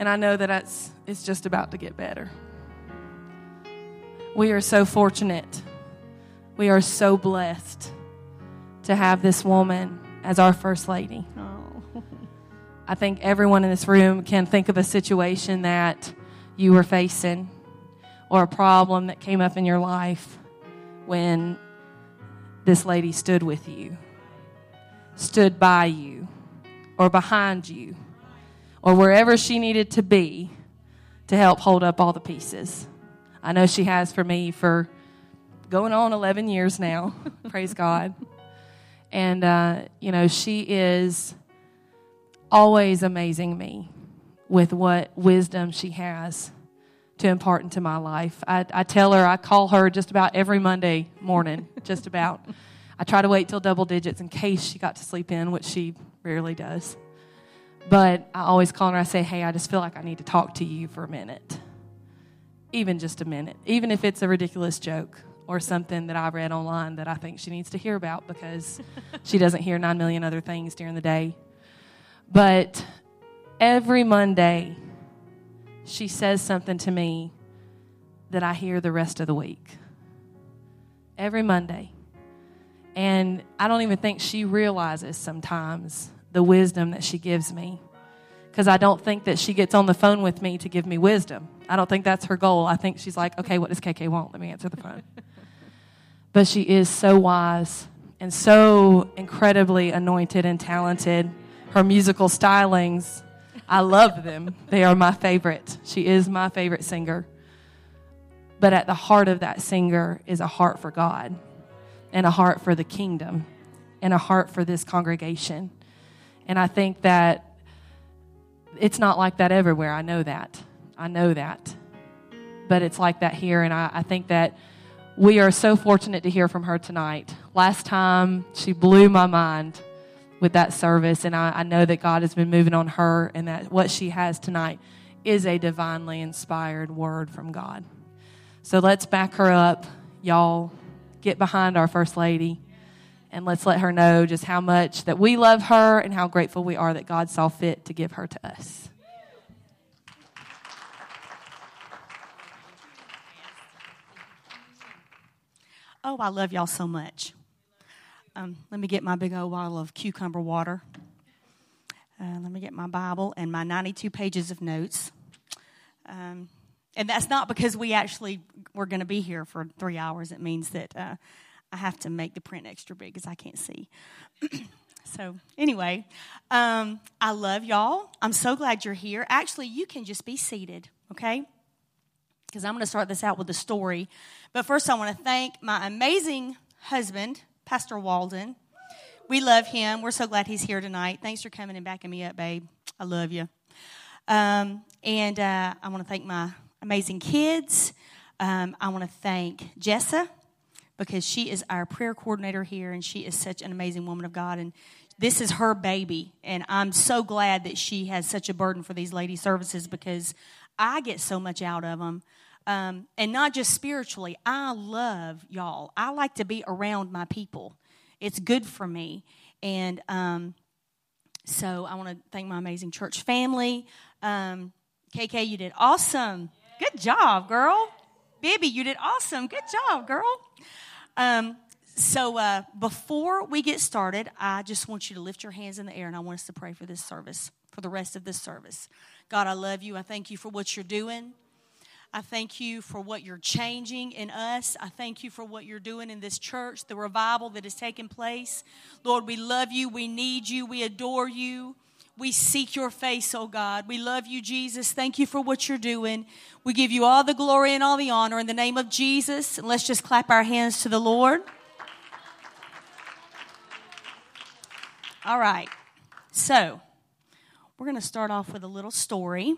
And I know that it's, it's just about to get better. We are so fortunate. We are so blessed to have this woman as our First Lady. Oh. I think everyone in this room can think of a situation that you were facing or a problem that came up in your life when this lady stood with you, stood by you, or behind you, or wherever she needed to be to help hold up all the pieces. I know she has for me for going on 11 years now. Praise God. And, uh, you know, she is always amazing me with what wisdom she has to impart into my life. I, I tell her, I call her just about every Monday morning, just about. I try to wait till double digits in case she got to sleep in, which she rarely does. But I always call her, I say, hey, I just feel like I need to talk to you for a minute. Even just a minute. Even if it's a ridiculous joke or something that I read online that I think she needs to hear about because she doesn't hear nine million other things during the day. But every Monday, she says something to me that I hear the rest of the week. Every Monday. And I don't even think she realizes sometimes the wisdom that she gives me. Because I don't think that she gets on the phone with me to give me wisdom. I don't think that's her goal. I think she's like, okay, what does KK want? Let me answer the phone. but she is so wise and so incredibly anointed and talented. Her musical stylings I love them. They are my favorite. She is my favorite singer. But at the heart of that singer is a heart for God and a heart for the kingdom and a heart for this congregation. And I think that it's not like that everywhere. I know that. I know that. But it's like that here. And I, I think that we are so fortunate to hear from her tonight. Last time, she blew my mind with that service. And I, I, know that God has been moving on her and that what she has tonight is a divinely inspired word from God. So let's back her up. Y'all get behind our First Lady and let's let her know just how much that we love her and how grateful we are that God saw fit to give her to us. Oh, I love y'all so much. Um, let me get my big old bottle of cucumber water. Uh, let me get my Bible and my 92 pages of notes. Um, and that's not because we actually we're going to be here for three hours. It means that uh, I have to make the print extra big because I can't see. so anyway, um, I love y'all. I'm so glad you're here. Actually, you can just be seated, okay? Because I'm going to start this out with a story. But first, I want to thank my amazing husband, Pastor Walden. We love him. We're so glad he's here tonight. Thanks for coming and backing me up, babe. I love you. Um, and uh, I want to thank my amazing kids. Um, I want to thank Jessa because she is our prayer coordinator here, and she is such an amazing woman of God. And this is her baby, and I'm so glad that she has such a burden for these lady services because I get so much out of them. Um, and not just spiritually. I love y'all. I like to be around my people. It's good for me. And um, so I want to thank my amazing church family. Um, KK, you did awesome. Good job, girl. Bibby, you did awesome. Good job, girl. Um, so uh, before we get started, I just want you to lift your hands in the air and I want us to pray for this service, for the rest of this service. God, I love you. I thank you for what you're doing. I thank you for what you're changing in us. I thank you for what you're doing in this church, the revival that is taking place. Lord, we love you. We need you. We adore you. We seek your face, oh God. We love you, Jesus. Thank you for what you're doing. We give you all the glory and all the honor in the name of Jesus. And let's just clap our hands to the Lord. All right. So, we're going to start off with a little story,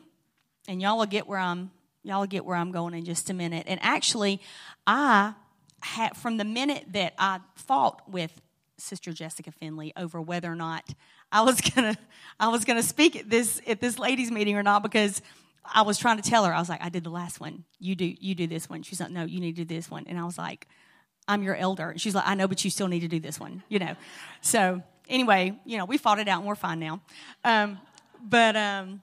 and y'all will get where I'm Y'all will get where I'm going in just a minute. And actually, I had, from the minute that I fought with Sister Jessica Finley over whether or not I was gonna, I was gonna speak at this at this ladies' meeting or not because I was trying to tell her I was like, I did the last one. You do, you do this one. She's like, No, you need to do this one. And I was like, I'm your elder. And she's like, I know, but you still need to do this one. You know. So anyway, you know, we fought it out and we're fine now. Um, but um,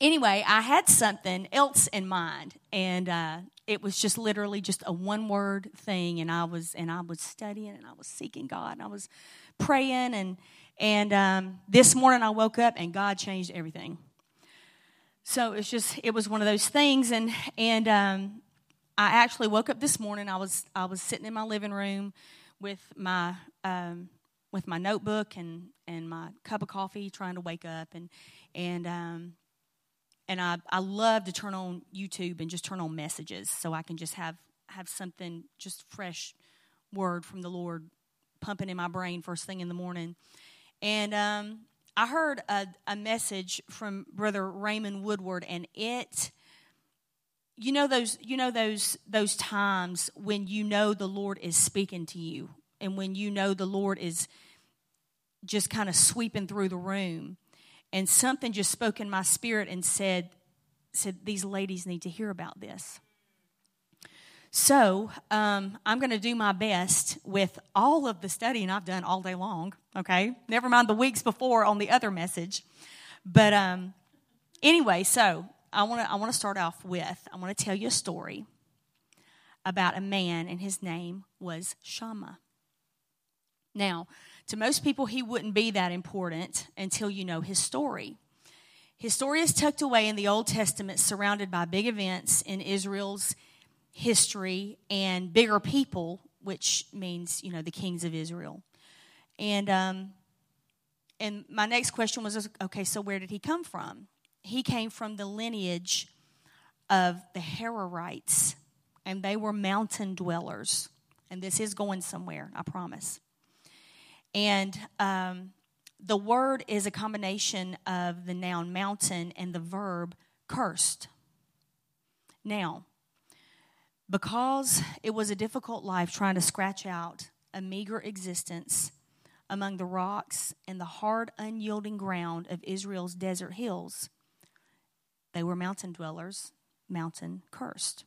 anyway, I had something else in mind, and uh, it was just literally just a one word thing. And I was and I was studying and I was seeking God and I was praying and and um, this morning I woke up and God changed everything. So it's just it was one of those things, and and um, I actually woke up this morning. I was I was sitting in my living room with my um, with my notebook and and my cup of coffee, trying to wake up, and and um, and I I love to turn on YouTube and just turn on messages so I can just have have something just fresh word from the Lord pumping in my brain first thing in the morning, and um, I heard a, a message from Brother Raymond Woodward, and it you know those you know those those times when you know the lord is speaking to you and when you know the lord is just kind of sweeping through the room. And something just spoke in my spirit and said said these ladies need to hear about this so um, i'm going to do my best with all of the studying i've done all day long okay never mind the weeks before on the other message but um, anyway so I want to I want to start off with I want to tell you a story about a man and his name was Shammah. Now, to most people he wouldn't be that important until you know his story. His story is tucked away in the Old Testament surrounded by big events in Israel's history and bigger people, which means, you know, the kings of Israel. And um and my next question was okay, so where did he come from? he came from the lineage of the Hararites, and they were mountain dwellers. And this is going somewhere, I promise. And um, the word is a combination of the noun mountain and the verb cursed. Now, because it was a difficult life trying to scratch out a meager existence among the rocks and the hard, unyielding ground of Israel's desert hills, they were mountain dwellers, mountain cursed.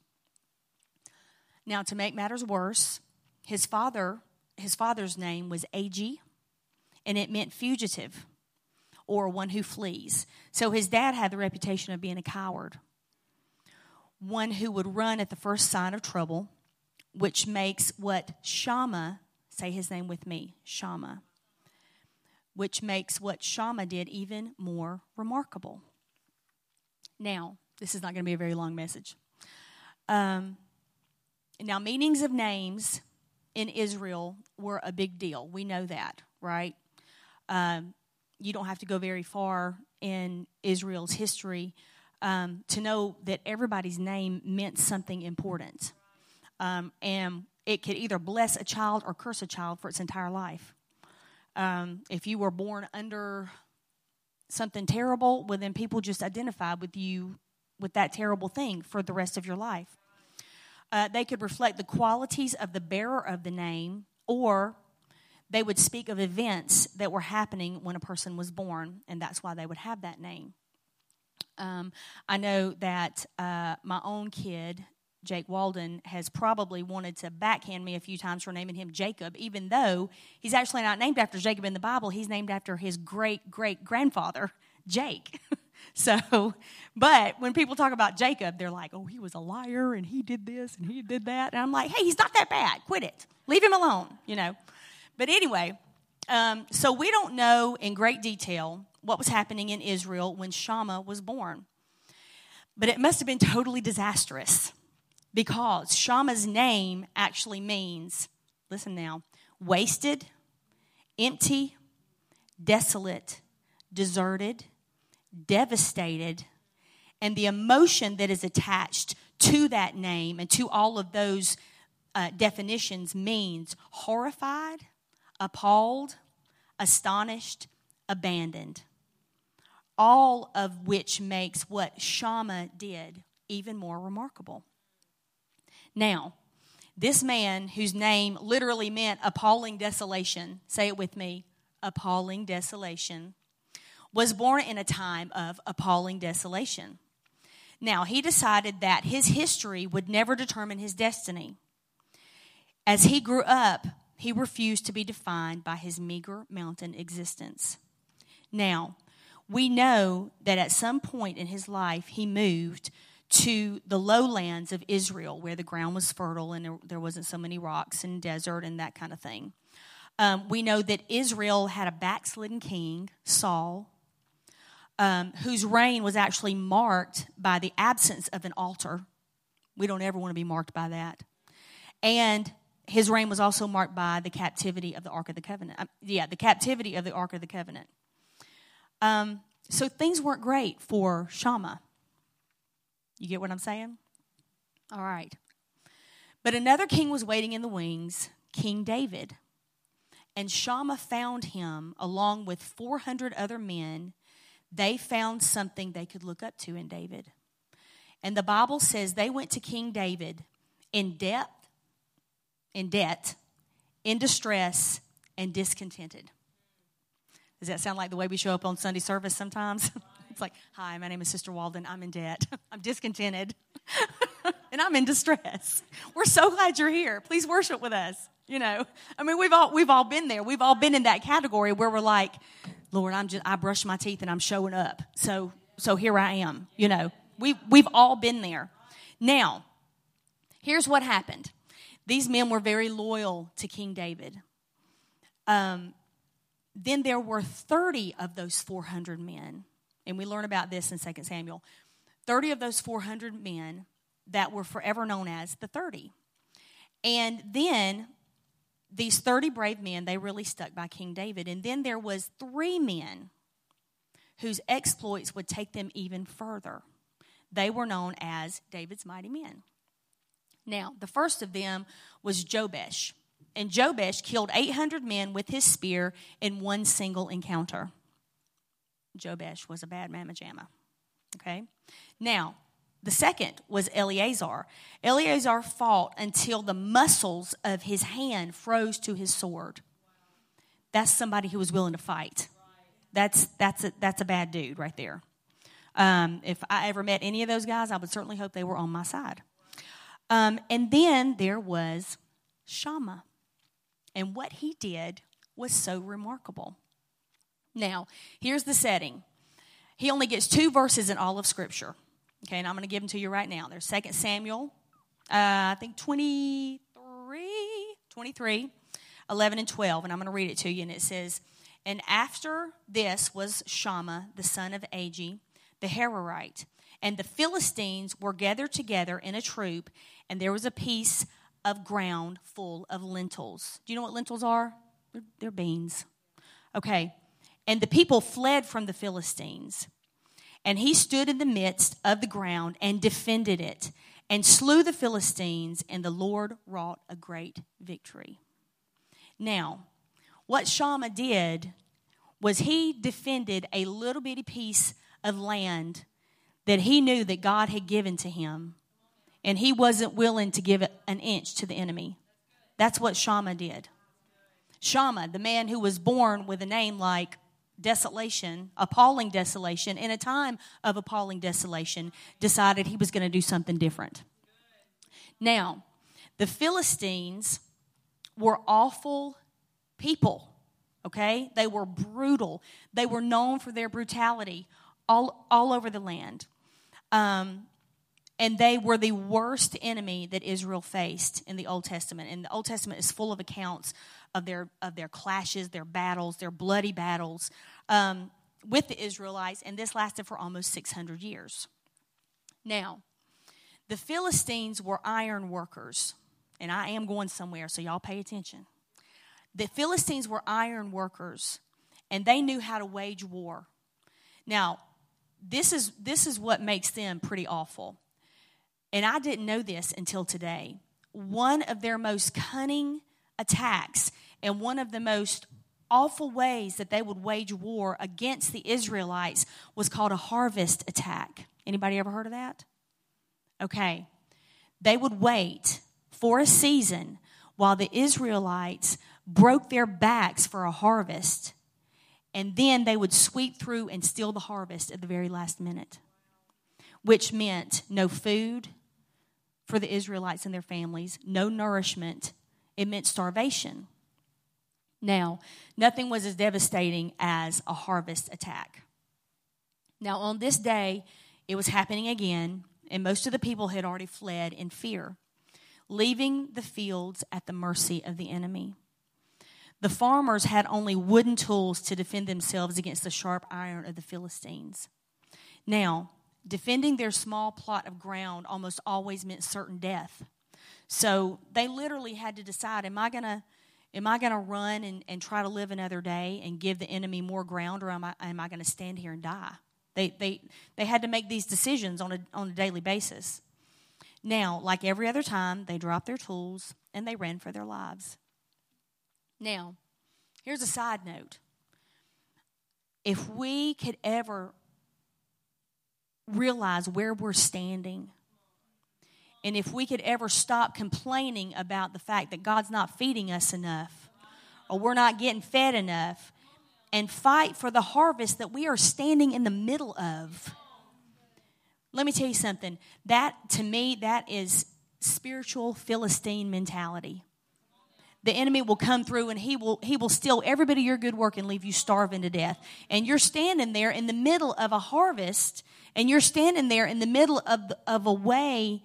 Now, to make matters worse, his father, his father's name was Ag, and it meant fugitive or one who flees. So his dad had the reputation of being a coward, one who would run at the first sign of trouble, which makes what Shammah, say his name with me, Shammah, which makes what Shammah did even more remarkable. Now, this is not going to be a very long message. Um, now, meanings of names in Israel were a big deal. We know that, right? Um, you don't have to go very far in Israel's history um, to know that everybody's name meant something important. Um, and it could either bless a child or curse a child for its entire life. Um, if you were born under something terrible, well, then people just identify with you with that terrible thing for the rest of your life. Uh, they could reflect the qualities of the bearer of the name, or they would speak of events that were happening when a person was born, and that's why they would have that name. Um, I know that uh, my own kid, Jake Walden has probably wanted to backhand me a few times for naming him Jacob, even though he's actually not named after Jacob in the Bible. He's named after his great great grandfather, Jake. so, but when people talk about Jacob, they're like, oh, he was a liar and he did this and he did that. And I'm like, hey, he's not that bad. Quit it. Leave him alone, you know. But anyway, um, so we don't know in great detail what was happening in Israel when Shammah was born. But it must have been totally disastrous because Shammah's name actually means, listen now, wasted, empty, desolate, deserted, devastated, and the emotion that is attached to that name and to all of those uh, definitions means horrified, appalled, astonished, abandoned. All of which makes what Shammah did even more remarkable. Now, this man whose name literally meant appalling desolation, say it with me appalling desolation, was born in a time of appalling desolation. Now, he decided that his history would never determine his destiny. As he grew up, he refused to be defined by his meager mountain existence. Now, we know that at some point in his life, he moved to the lowlands of Israel where the ground was fertile and there, there wasn't so many rocks and desert and that kind of thing. Um, we know that Israel had a backslidden king, Saul, um, whose reign was actually marked by the absence of an altar. We don't ever want to be marked by that. And his reign was also marked by the captivity of the Ark of the Covenant. Uh, yeah, the captivity of the Ark of the Covenant. Um, so things weren't great for Shammah. You get what I'm saying? All right. But another king was waiting in the wings, King David. And Shammah found him along with 400 other men. They found something they could look up to in David. And the Bible says they went to King David in depth, in debt, in distress, and discontented. Does that sound like the way we show up on Sunday service sometimes? it's like, hi, my name is Sister Walden. I'm in debt. I'm discontented. and I'm in distress. We're so glad you're here. Please worship with us. You know, I mean, we've all we've all been there. We've all been in that category where we're like, Lord, I'm just I brush my teeth and I'm showing up. So so here I am. You know, we we've all been there. Now, here's what happened. These men were very loyal to King David. Um, then there were 30 of those 400 men, and we learn about this in 2 Samuel. 30 of those 400 men that were forever known as the 30. And then these 30 brave men, they really stuck by King David. And then there was three men whose exploits would take them even further. They were known as David's mighty men. Now, the first of them was Jobesh. And Jobesh killed 800 men with his spear in one single encounter. Jobesh was a bad mamma jamma. Okay? Now, the second was Eleazar. Eleazar fought until the muscles of his hand froze to his sword. That's somebody who was willing to fight. That's, that's, a, that's a bad dude right there. Um, if I ever met any of those guys, I would certainly hope they were on my side. Um, and then there was Shammah. And what he did was so remarkable. Now, here's the setting. He only gets two verses in all of Scripture. Okay, and I'm going to give them to you right now. There's 2 Samuel, uh, I think 23, 23, 11 and 12, and I'm going to read it to you. And it says, And after this was Shammah, the son of Agee, the Hararite, and the Philistines were gathered together in a troop, and there was a piece of ground full of lentils. Do you know what lentils are? They're, they're beans. Okay. And the people fled from the Philistines. And he stood in the midst of the ground and defended it and slew the Philistines, and the Lord wrought a great victory. Now, what Shammah did was he defended a little bitty piece of land that he knew that God had given to him, and he wasn't willing to give an inch to the enemy. That's what Shammah did. Shammah, the man who was born with a name like desolation, appalling desolation, in a time of appalling desolation, decided he was going to do something different. Now, the Philistines were awful people, okay? They were brutal. They were known for their brutality all, all over the land. Um, and they were the worst enemy that Israel faced in the Old Testament. And the Old Testament is full of accounts of their of their clashes, their battles, their bloody battles um, with the Israelites, and this lasted for almost 600 years. Now, the Philistines were iron workers, and I am going somewhere, so y'all pay attention. The Philistines were iron workers, and they knew how to wage war. Now, this is this is what makes them pretty awful. And I didn't know this until today. One of their most cunning attacks and one of the most awful ways that they would wage war against the Israelites was called a harvest attack. Anybody ever heard of that? Okay. They would wait for a season while the Israelites broke their backs for a harvest, and then they would sweep through and steal the harvest at the very last minute, which meant no food for the Israelites and their families, no nourishment. It meant starvation. Now, nothing was as devastating as a harvest attack. Now, on this day, it was happening again, and most of the people had already fled in fear, leaving the fields at the mercy of the enemy. The farmers had only wooden tools to defend themselves against the sharp iron of the Philistines. Now, defending their small plot of ground almost always meant certain death. So they literally had to decide am I going to am I going to run and, and try to live another day and give the enemy more ground or am I, am I going to stand here and die? They, they, they had to make these decisions on a, on a daily basis. Now, like every other time, they dropped their tools and they ran for their lives. Now, here's a side note. If we could ever realize where we're standing, and if we could ever stop complaining about the fact that God's not feeding us enough, or we're not getting fed enough, and fight for the harvest that we are standing in the middle of. Let me tell you something. That, to me, that is spiritual Philistine mentality the enemy will come through and he will he will steal every bit of your good work and leave you starving to death. And you're standing there in the middle of a harvest and you're standing there in the middle of, of a way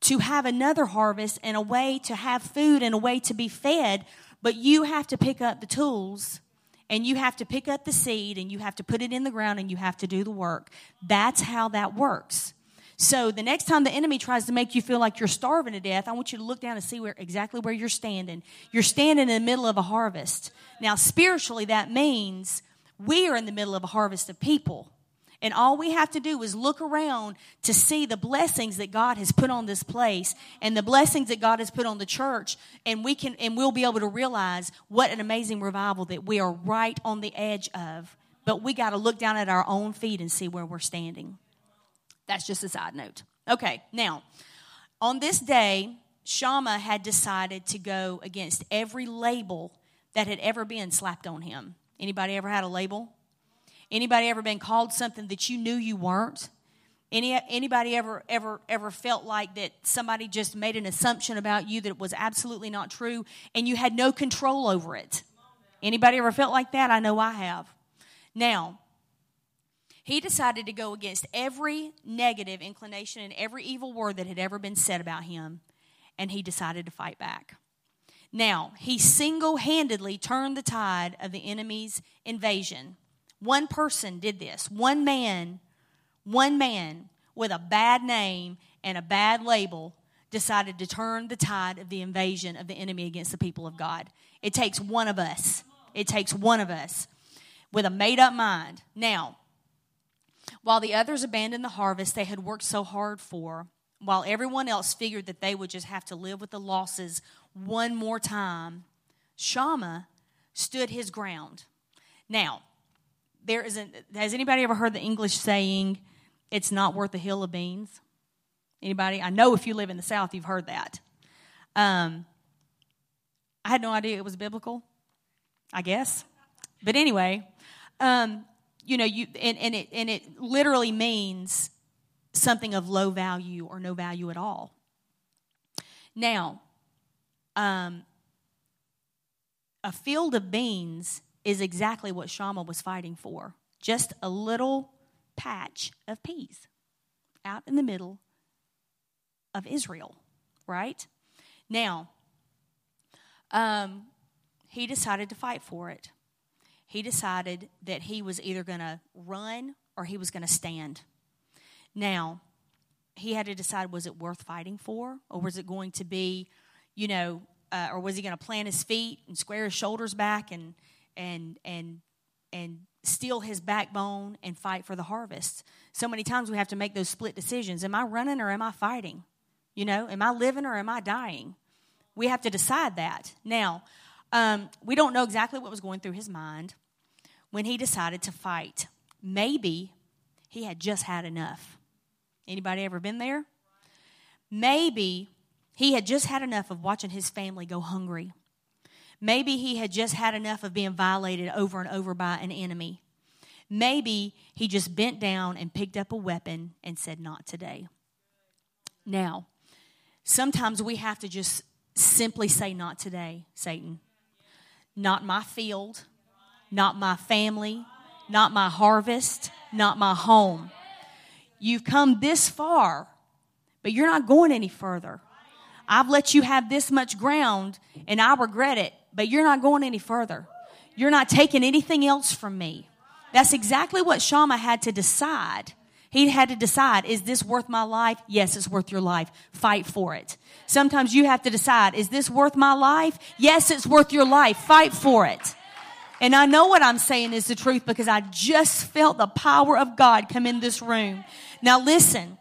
to have another harvest and a way to have food and a way to be fed but you have to pick up the tools and you have to pick up the seed and you have to put it in the ground and you have to do the work. That's how that works so the next time the enemy tries to make you feel like you're starving to death, I want you to look down and see where exactly where you're standing. You're standing in the middle of a harvest. Now, spiritually, that means we are in the middle of a harvest of people. And all we have to do is look around to see the blessings that God has put on this place and the blessings that God has put on the church. And we can, and we'll be able to realize what an amazing revival that we are right on the edge of. But we got to look down at our own feet and see where we're standing. That's just a side note. Okay, now, on this day, Shammah had decided to go against every label that had ever been slapped on him. Anybody ever had a label? Anybody ever been called something that you knew you weren't? Any, anybody ever ever ever felt like that somebody just made an assumption about you that was absolutely not true and you had no control over it? Anybody ever felt like that? I know I have. Now, he decided to go against every negative inclination and every evil word that had ever been said about him, and he decided to fight back. Now, he single handedly turned the tide of the enemy's invasion. One person did this. One man, one man with a bad name and a bad label decided to turn the tide of the invasion of the enemy against the people of God. It takes one of us. It takes one of us with a made up mind. Now, while the others abandoned the harvest they had worked so hard for, while everyone else figured that they would just have to live with the losses one more time, Shammah stood his ground. Now, there isn't has anybody ever heard the English saying it's not worth a hill of beans? Anybody? I know if you live in the South, you've heard that. Um, I had no idea it was biblical, I guess. But anyway, um, you know, you and, and it and it literally means something of low value or no value at all. Now, um, a field of beans is exactly what Shammah was fighting for. Just a little patch of peas out in the middle of Israel, right? Now, um, he decided to fight for it he decided that he was either going to run or he was going to stand. Now, he had to decide was it worth fighting for or was it going to be, you know, uh, or was he going to plant his feet and square his shoulders back and and and and steel his backbone and fight for the harvest. So many times we have to make those split decisions. Am I running or am I fighting? You know, am I living or am I dying? We have to decide that. Now, um, we don't know exactly what was going through his mind when he decided to fight. Maybe he had just had enough. Anybody ever been there? Maybe he had just had enough of watching his family go hungry. Maybe he had just had enough of being violated over and over by an enemy. Maybe he just bent down and picked up a weapon and said, Not today. Now, sometimes we have to just simply say, Not today, Satan. Not my field, not my family, not my harvest, not my home. You've come this far, but you're not going any further. I've let you have this much ground and I regret it, but you're not going any further. You're not taking anything else from me. That's exactly what Shammah had to decide. He had to decide, is this worth my life? Yes, it's worth your life. Fight for it. Sometimes you have to decide, is this worth my life? Yes, it's worth your life. Fight for it. And I know what I'm saying is the truth because I just felt the power of God come in this room. Now listen,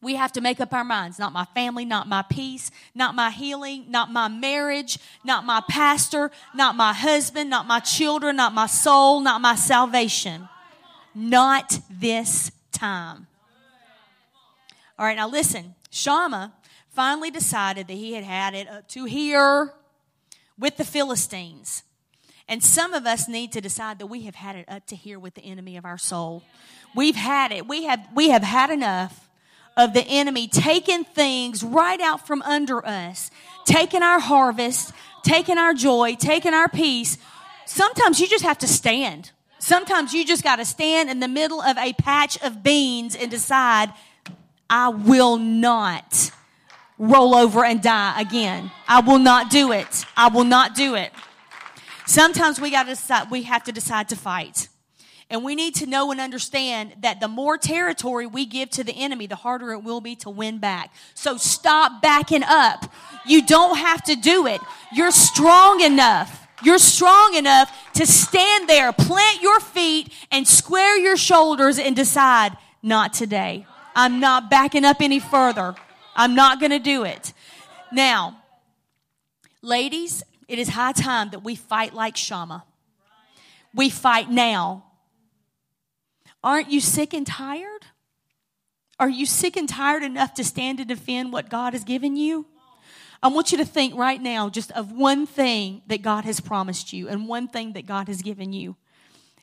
we have to make up our minds. Not my family, not my peace, not my healing, not my marriage, not my pastor, not my husband, not my children, not my soul, not my salvation. Not this time. All right, now listen. Shammah finally decided that he had had it up to here with the Philistines. And some of us need to decide that we have had it up to here with the enemy of our soul. We've had it. We have, we have had enough of the enemy taking things right out from under us, taking our harvest, taking our joy, taking our peace. Sometimes you just have to stand. Sometimes you just got to stand in the middle of a patch of beans and decide, I will not roll over and die again. I will not do it. I will not do it. Sometimes we got to decide, we have to decide to fight. And we need to know and understand that the more territory we give to the enemy, the harder it will be to win back. So stop backing up. You don't have to do it. You're strong enough. You're strong enough to stand there, plant your feet, and square your shoulders and decide, not today. I'm not backing up any further. I'm not going to do it. Now, ladies, it is high time that we fight like Shammah. We fight now. Aren't you sick and tired? Are you sick and tired enough to stand and defend what God has given you? I want you to think right now just of one thing that God has promised you and one thing that God has given you.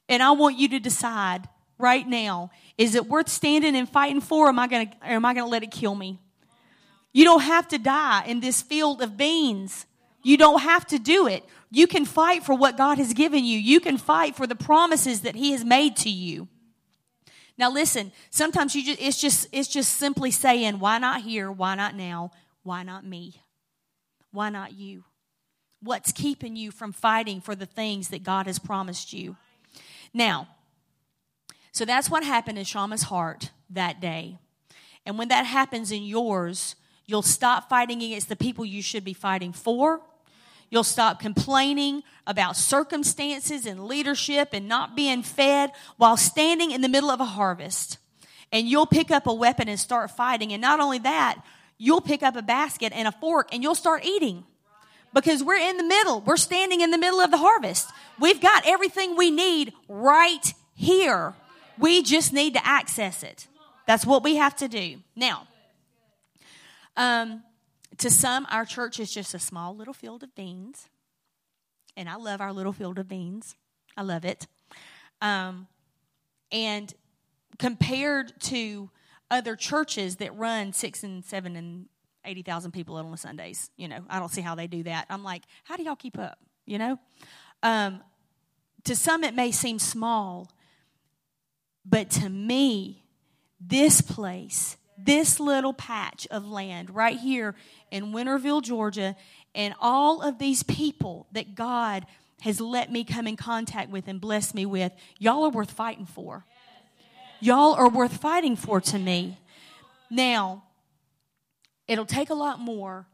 And I want you to decide right now is it worth standing and fighting for or am I going to am I going to let it kill me? You don't have to die in this field of beans. You don't have to do it. You can fight for what God has given you. You can fight for the promises that he has made to you. Now listen, sometimes you just it's just it's just simply saying why not here? Why not now? Why not me? Why not you? What's keeping you from fighting for the things that God has promised you? Now, so that's what happened in Shammah's heart that day. And when that happens in yours, you'll stop fighting against the people you should be fighting for. You'll stop complaining about circumstances and leadership and not being fed while standing in the middle of a harvest. And you'll pick up a weapon and start fighting. And not only that, you'll pick up a basket and a fork and you'll start eating. Because we're in the middle. We're standing in the middle of the harvest. We've got everything we need right here. We just need to access it. That's what we have to do. Now, um, to some, our church is just a small little field of beans. And I love our little field of beans. I love it. Um, and compared to other churches that run six and seven and 80,000 people on Sundays. You know, I don't see how they do that. I'm like, how do y'all keep up? You know? Um, to some, it may seem small, but to me, this place, this little patch of land right here in Winterville, Georgia, and all of these people that God has let me come in contact with and bless me with, y'all are worth fighting for y'all are worth fighting for to me. Now, it'll take a lot more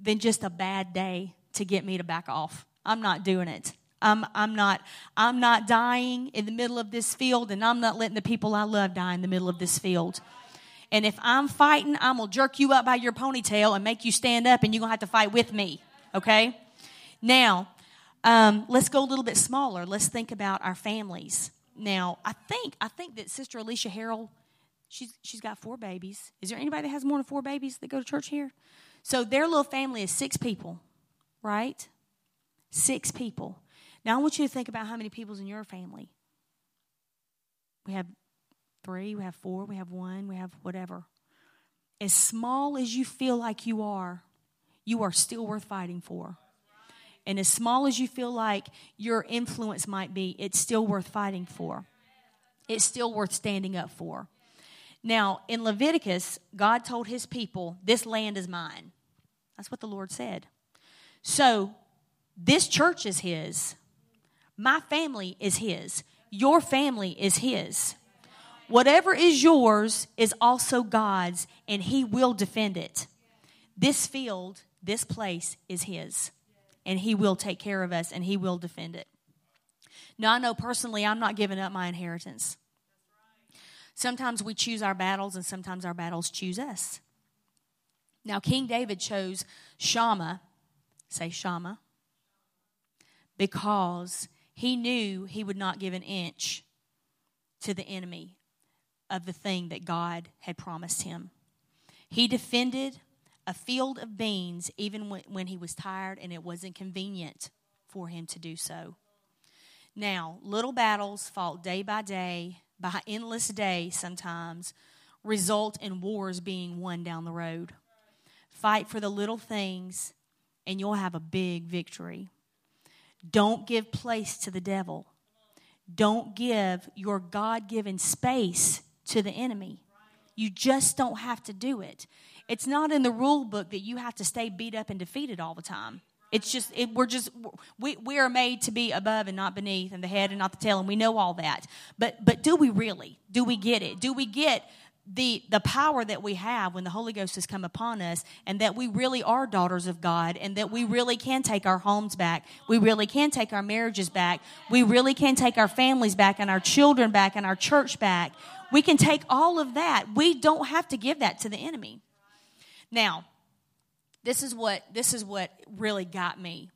than just a bad day to get me to back off. I'm not doing it. I'm, I'm not I'm not dying in the middle of this field and I'm not letting the people I love die in the middle of this field. And if I'm fighting, I'm gonna jerk you up by your ponytail and make you stand up and you're gonna have to fight with me. Okay? Now, um, let's go a little bit smaller. Let's think about our families. Now, I think I think that Sister Alicia Harrell, she's she's got four babies. Is there anybody that has more than four babies that go to church here? So their little family is six people, right? Six people. Now I want you to think about how many people's in your family. We have three, we have four, we have one, we have whatever. As small as you feel like you are, you are still worth fighting for. And as small as you feel like your influence might be, it's still worth fighting for. It's still worth standing up for. Now, in Leviticus, God told his people, This land is mine. That's what the Lord said. So, this church is his. My family is his. Your family is his. Whatever is yours is also God's, and he will defend it. This field, this place is his, and he will take care of us, and he will defend it. Now, I know personally, I'm not giving up my inheritance. Sometimes we choose our battles, and sometimes our battles choose us. Now, King David chose Shammah, say Shammah, because he knew he would not give an inch to the enemy of the thing that God had promised him. He defended a field of beans even when, he was tired and it wasn't convenient for him to do so. Now, little battles fought day by day by endless day sometimes result in wars being won down the road. Fight for the little things, and you'll have a big victory. Don't give place to the devil. Don't give your God given space to the enemy. You just don't have to do it. It's not in the rule book that you have to stay beat up and defeated all the time. It's just it, we're just we we are made to be above and not beneath, and the head and not the tail, and we know all that. But but do we really? Do we get it? Do we get the the power that we have when the Holy Ghost has come upon us, and that we really are daughters of God, and that we really can take our homes back, we really can take our marriages back, we really can take our families back, and our children back, and our church back. We can take all of that. We don't have to give that to the enemy. Now, this is what this is what really got me.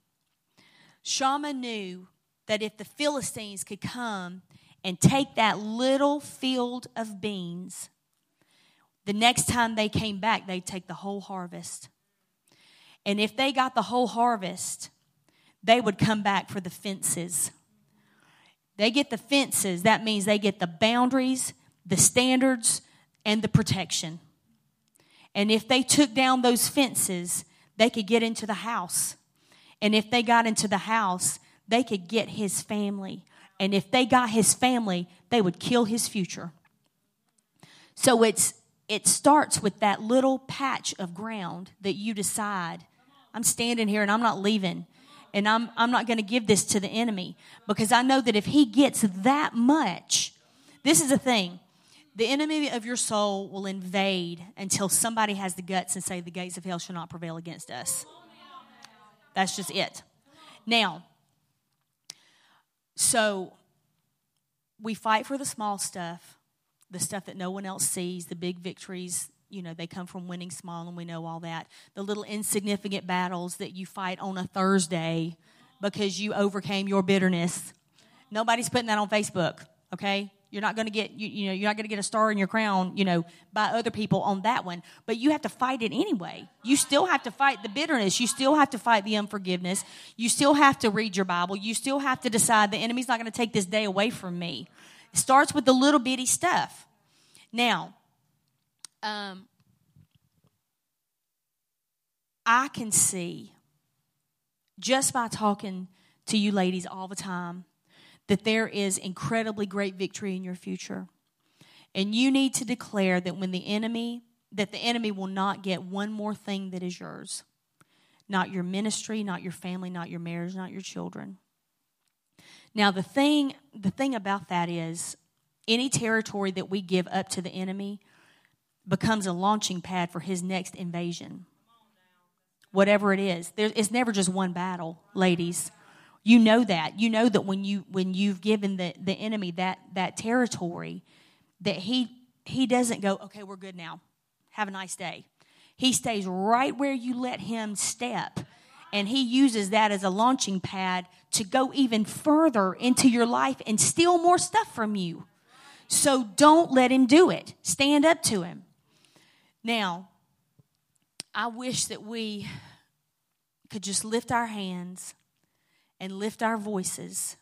Shammah knew that if the Philistines could come and take that little field of beans, the next time they came back, they'd take the whole harvest. And if they got the whole harvest, they would come back for the fences. They get the fences, that means they get the boundaries, the standards, and the protection. And if they took down those fences, they could get into the house. And if they got into the house, they could get his family. And if they got his family, they would kill his future. So it's it starts with that little patch of ground that you decide I'm standing here and I'm not leaving. And I'm I'm not going to give this to the enemy because I know that if he gets that much, this is the thing. The enemy of your soul will invade until somebody has the guts and say, The gates of hell shall not prevail against us. That's just it. Now, so we fight for the small stuff, the stuff that no one else sees, the big victories. You know, they come from winning small, and we know all that. The little insignificant battles that you fight on a Thursday because you overcame your bitterness. Nobody's putting that on Facebook, okay? You're not going to get you, you know you're not going to get a star in your crown, you know, by other people on that one. But you have to fight it anyway. You still have to fight the bitterness. You still have to fight the unforgiveness. You still have to read your Bible. You still have to decide the enemy's not going to take this day away from me. It starts with the little bitty stuff. Now, um, I can see just by talking to you ladies all the time that there is incredibly great victory in your future. And you need to declare that when the enemy, that the enemy will not get one more thing that is yours. Not your ministry, not your family, not your marriage, not your children. Now the thing the thing about that is any territory that we give up to the enemy becomes a launching pad for his next invasion. Whatever it is. There, it's never just one battle, ladies. You know that. You know that when you when you've given the, the enemy that that territory, that he he doesn't go, okay, we're good now. Have a nice day. He stays right where you let him step. And he uses that as a launching pad to go even further into your life and steal more stuff from you. So don't let him do it. Stand up to him. Now, I wish that we could just lift our hands and lift our voices.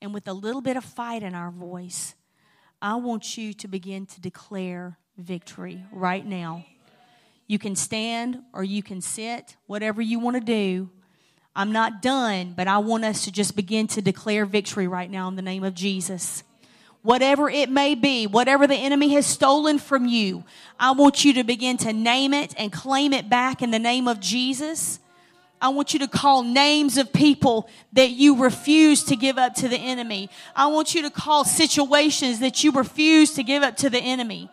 And with a little bit of fight in our voice, I want you to begin to declare victory right now. You can stand or you can sit, whatever you want to do. I'm not done, but I want us to just begin to declare victory right now in the name of Jesus. Whatever it may be, whatever the enemy has stolen from you, I want you to begin to name it and claim it back in the name of Jesus. I want you to call names of people that you refuse to give up to the enemy. I want you to call situations that you refuse to give up to the enemy.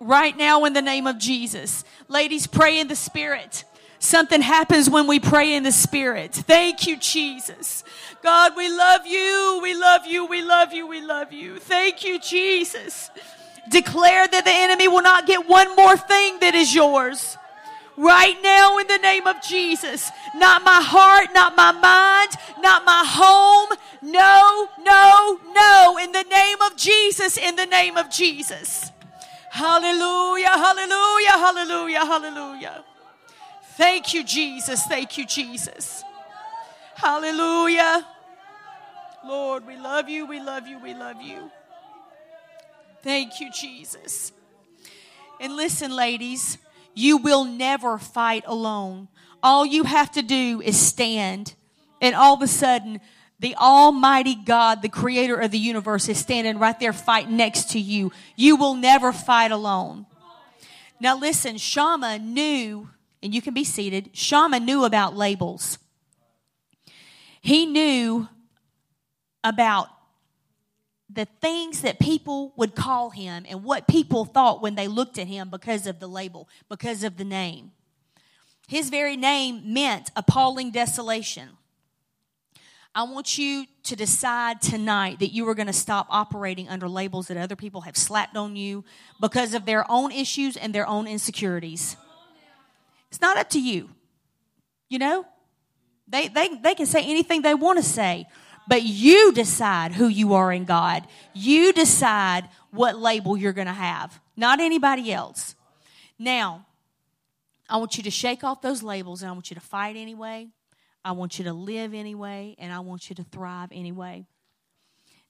Right now, in the name of Jesus. Ladies, pray in the Spirit. Something happens when we pray in the Spirit. Thank you, Jesus. God, we love you. We love you. We love you. We love you. Thank you, Jesus. Declare that the enemy will not get one more thing that is yours. Right now, in the name of Jesus. Not my heart, not my mind, not my home. No, no, no. In the name of Jesus, in the name of Jesus. Hallelujah, hallelujah, hallelujah, hallelujah. Thank you, Jesus. Thank you, Jesus. Hallelujah. Lord, we love you, we love you, we love you. Thank you, Jesus. And listen, ladies, you will never fight alone. All you have to do is stand, and all of a sudden, the Almighty God, the creator of the universe, is standing right there fighting next to you. You will never fight alone. Now, listen, Shammah knew and you can be seated. Shammah knew about labels. He knew about the things that people would call him and what people thought when they looked at him because of the label, because of the name. His very name meant appalling desolation. I want you to decide tonight that you are going to stop operating under labels that other people have slapped on you because of their own issues and their own insecurities. It's not up to you. You know? They, they, they can say anything they want to say, but you decide who you are in God. You decide what label you're going to have, not anybody else. Now, I want you to shake off those labels and I want you to fight anyway. I want you to live anyway, and I want you to thrive anyway.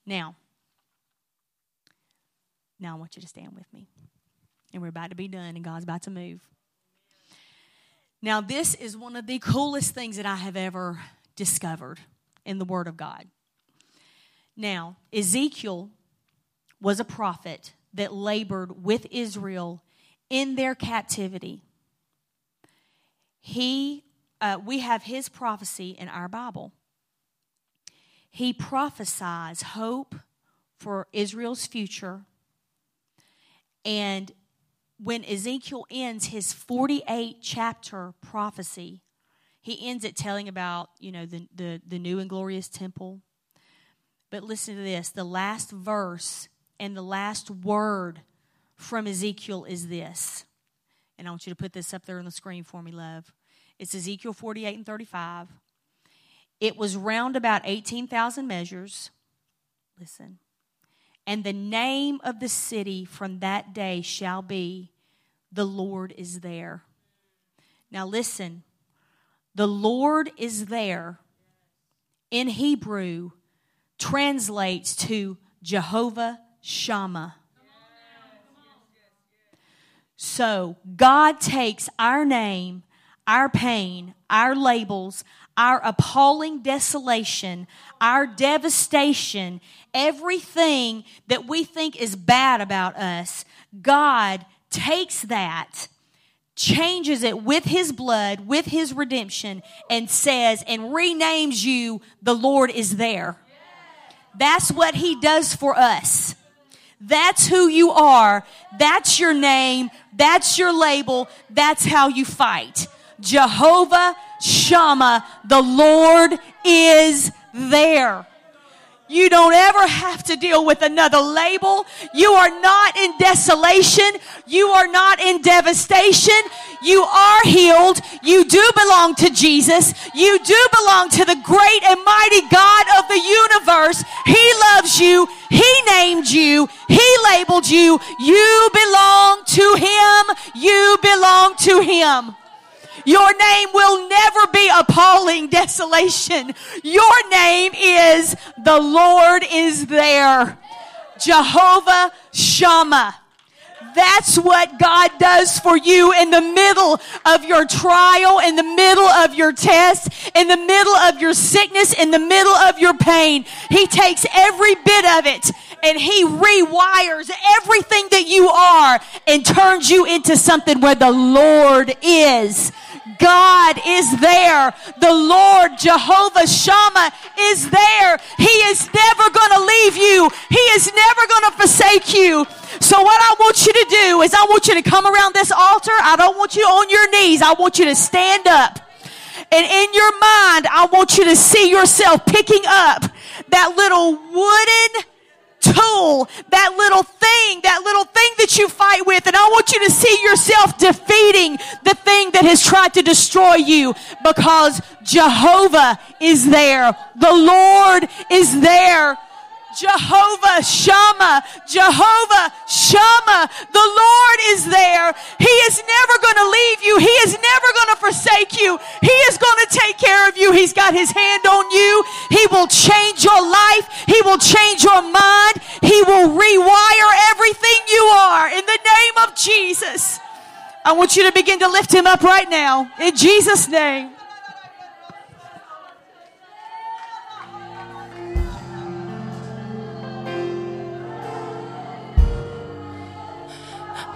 Now, now I want you to stand with me. And we're about to be done, and God's about to move. Now, this is one of the coolest things that I have ever discovered in the Word of God. Now, Ezekiel was a prophet that labored with Israel in their captivity. He, uh, we have his prophecy in our Bible. He prophesies hope for Israel's future and when Ezekiel ends his 48 chapter prophecy, he ends it telling about, you know, the, the, the new and glorious temple. But listen to this the last verse and the last word from Ezekiel is this. And I want you to put this up there on the screen for me, love. It's Ezekiel 48 and 35. It was round about 18,000 measures. Listen. And the name of the city from that day shall be, The Lord is there. Now listen, the Lord is there in Hebrew translates to Jehovah Shammah. So God takes our name, our pain, our labels, our appalling desolation, our devastation, everything that we think is bad about us, God takes that, changes it with His blood, with His redemption, and says, and renames you, the Lord is there. That's what He does for us. That's who you are. That's your name. That's your label. That's how you fight. Jehovah Shammah, the Lord is there. You don't ever have to deal with another label. You are not in desolation. You are not in devastation. You are healed. You do belong to Jesus. You do belong to the great and mighty God of the universe. He loves you. He named you. He labeled you. You belong to Him. You belong to Him. Your name will never be appalling desolation. Your name is the Lord is there. Jehovah Shammah. That's what God does for you in the middle of your trial, in the middle of your test, in the middle of your sickness, in the middle of your pain. He takes every bit of it and he rewires everything that you are and turns you into something where the Lord is. God is there. The Lord, Jehovah Shammah, is there. He is never going to leave you. He is never going to forsake you. So what I want you to do is I want you to come around this altar. I don't want you on your knees. I want you to stand up. And in your mind, I want you to see yourself picking up that little wooden tool, that little thing, that little thing that you fight with. And I want you to see yourself defeating the thing that has tried to destroy you because Jehovah is there. The Lord is there. Jehovah Shammah, Jehovah Shammah. The Lord is there. He is never going to leave you. He is never going to forsake you. He is going to take care of you. He's got his hand on you. He will change your life. He will change your mind. He will rewire everything you are in the name of Jesus. I want you to begin to lift him up right now in Jesus' name.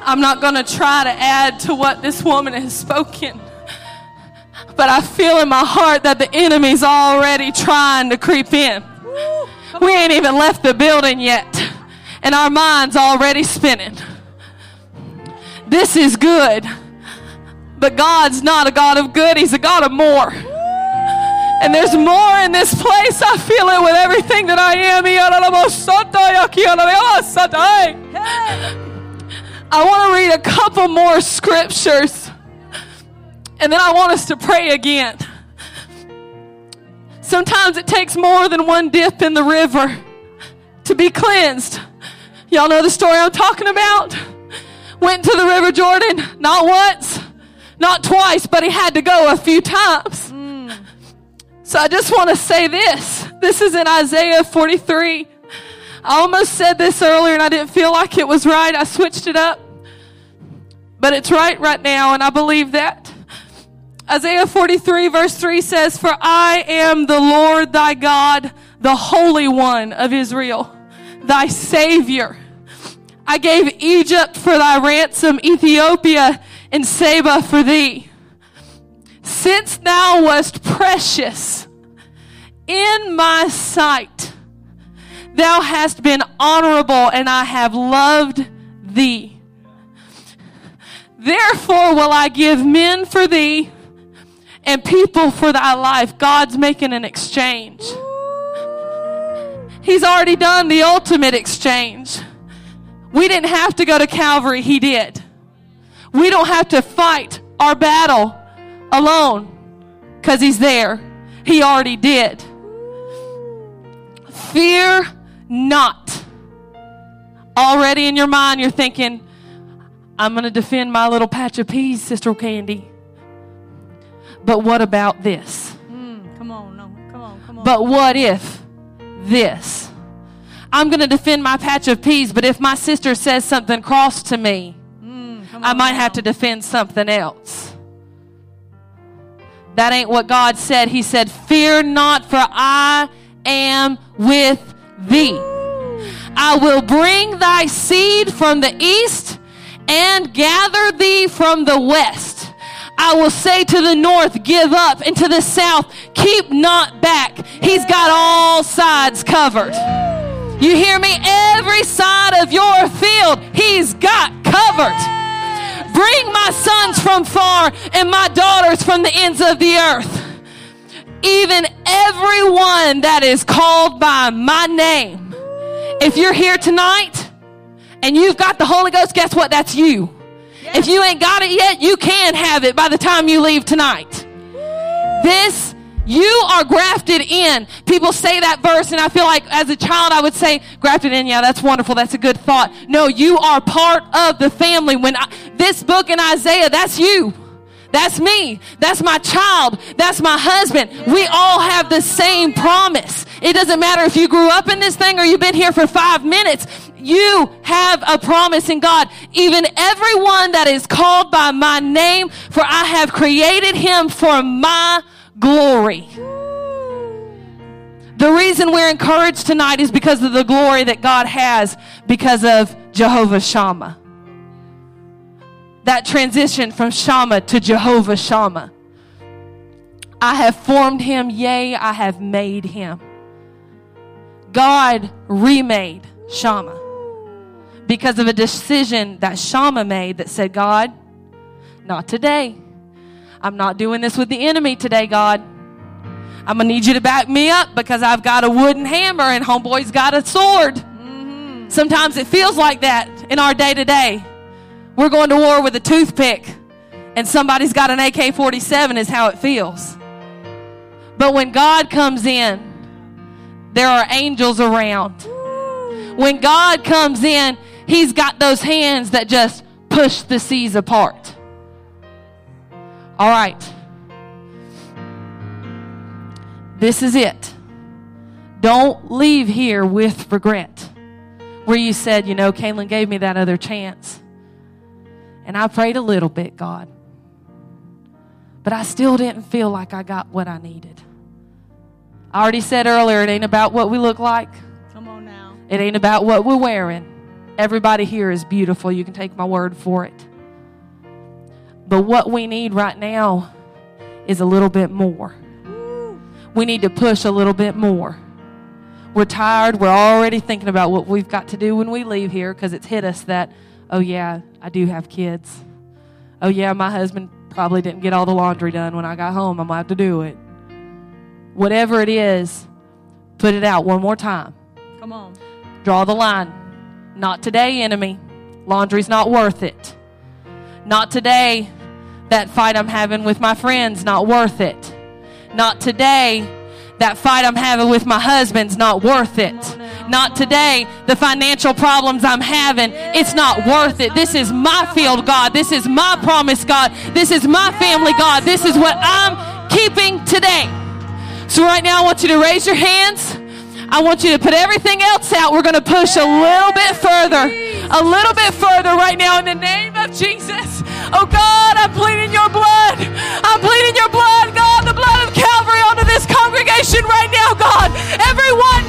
I'm not going to try to add to what this woman has spoken. But I feel in my heart that the enemy's already trying to creep in. We ain't even left the building yet, and our mind's already spinning. This is good, but God's not a God of good, He's a God of more. And there's more in this place. I feel it with everything that I am. I want to read a couple more scriptures and then I want us to pray again. Sometimes it takes more than one dip in the river to be cleansed. Y'all know the story I'm talking about? Went to the River Jordan not once, not twice, but he had to go a few times. Mm. So I just want to say this. This is in Isaiah 43. I almost said this earlier and I didn't feel like it was right. I switched it up. But it's right right now, and I believe that. Isaiah 43 verse 3 says, For I am the Lord thy God, the Holy One of Israel, thy Savior. I gave Egypt for thy ransom, Ethiopia and Seba for thee. Since thou wast precious in my sight, Thou hast been honorable, and I have loved thee. Therefore will I give men for thee and people for thy life. God's making an exchange. He's already done the ultimate exchange. We didn't have to go to Calvary, He did. We don't have to fight our battle alone because He's there. He already did. Fear not. Already in your mind, you're thinking, I'm going to defend my little patch of peas, Sister Candy. But what about this? Mm, come on, no, come on, come on. But what if this? I'm going to defend my patch of peas, but if my sister says something cross to me, mm, I might have to defend something else. That ain't what God said. He said, Fear not, for I am with thee. I will bring thy seed from the east and gather thee from the west. I will say to the north, give up, and to the south, keep not back. He's got all sides covered. You hear me? Every side of your field, he's got covered. Bring my sons from far and my daughters from the ends of the earth. Even everyone that is called by my name. If you're here tonight and you've got the Holy Ghost, guess what? That's you. Yes. If you ain't got it yet, you can have it by the time you leave tonight. This, you are grafted in. People say that verse, and I feel like as a child I would say, grafted in, yeah, that's wonderful. That's a good thought. No, you are part of the family. When I, this book in Isaiah, that's you. That's me. That's my child. That's my husband. We all have the same promise. It doesn't matter if you grew up in this thing or you've been here for five minutes. You have a promise in God. Even everyone that is called by my name, for I have created him for my glory. The reason we're encouraged tonight is because of the glory that God has because of Jehovah Shammah. That transition from Shammah to Jehovah Shammah. I have formed him, yea, I have made him. God remade Shammah because of a decision that Shammah made that said, God, not today. I'm not doing this with the enemy today, God. I'm going to need you to back me up because I've got a wooden hammer and homeboy's got a sword. Mm-hmm. Sometimes it feels like that in our day to day. We're going to war with a toothpick and somebody's got an AK 47, is how it feels. But when God comes in, there are angels around. When God comes in, He's got those hands that just push the seas apart. All right. This is it. Don't leave here with regret. Where you said, you know, Kaylin gave me that other chance. And I prayed a little bit, God. But I still didn't feel like I got what I needed. I already said earlier, it ain't about what we look like. Come on now. It ain't about what we're wearing. Everybody here is beautiful. You can take my word for it. But what we need right now is a little bit more. We need to push a little bit more. We're tired. We're already thinking about what we've got to do when we leave here because it's hit us that, oh, yeah, I do have kids. Oh, yeah, my husband probably didn't get all the laundry done when I got home. I'm going to have to do it. Whatever it is, put it out one more time. Come on. Draw the line. Not today, enemy. Laundry's not worth it. Not today, that fight I'm having with my friends, not worth it. Not today, that fight I'm having with my husband's not worth it. Not today. The financial problems I'm having, it's not worth it. This is my field, God. This is my promise, God. This is my family, God. This is what I'm keeping today. So, right now, I want you to raise your hands. I want you to put everything else out. We're going to push a little bit further, a little bit further right now in the name of Jesus. Oh God, I'm pleading your blood. I'm pleading your blood, God, the blood of Calvary onto this congregation right now, God. Everyone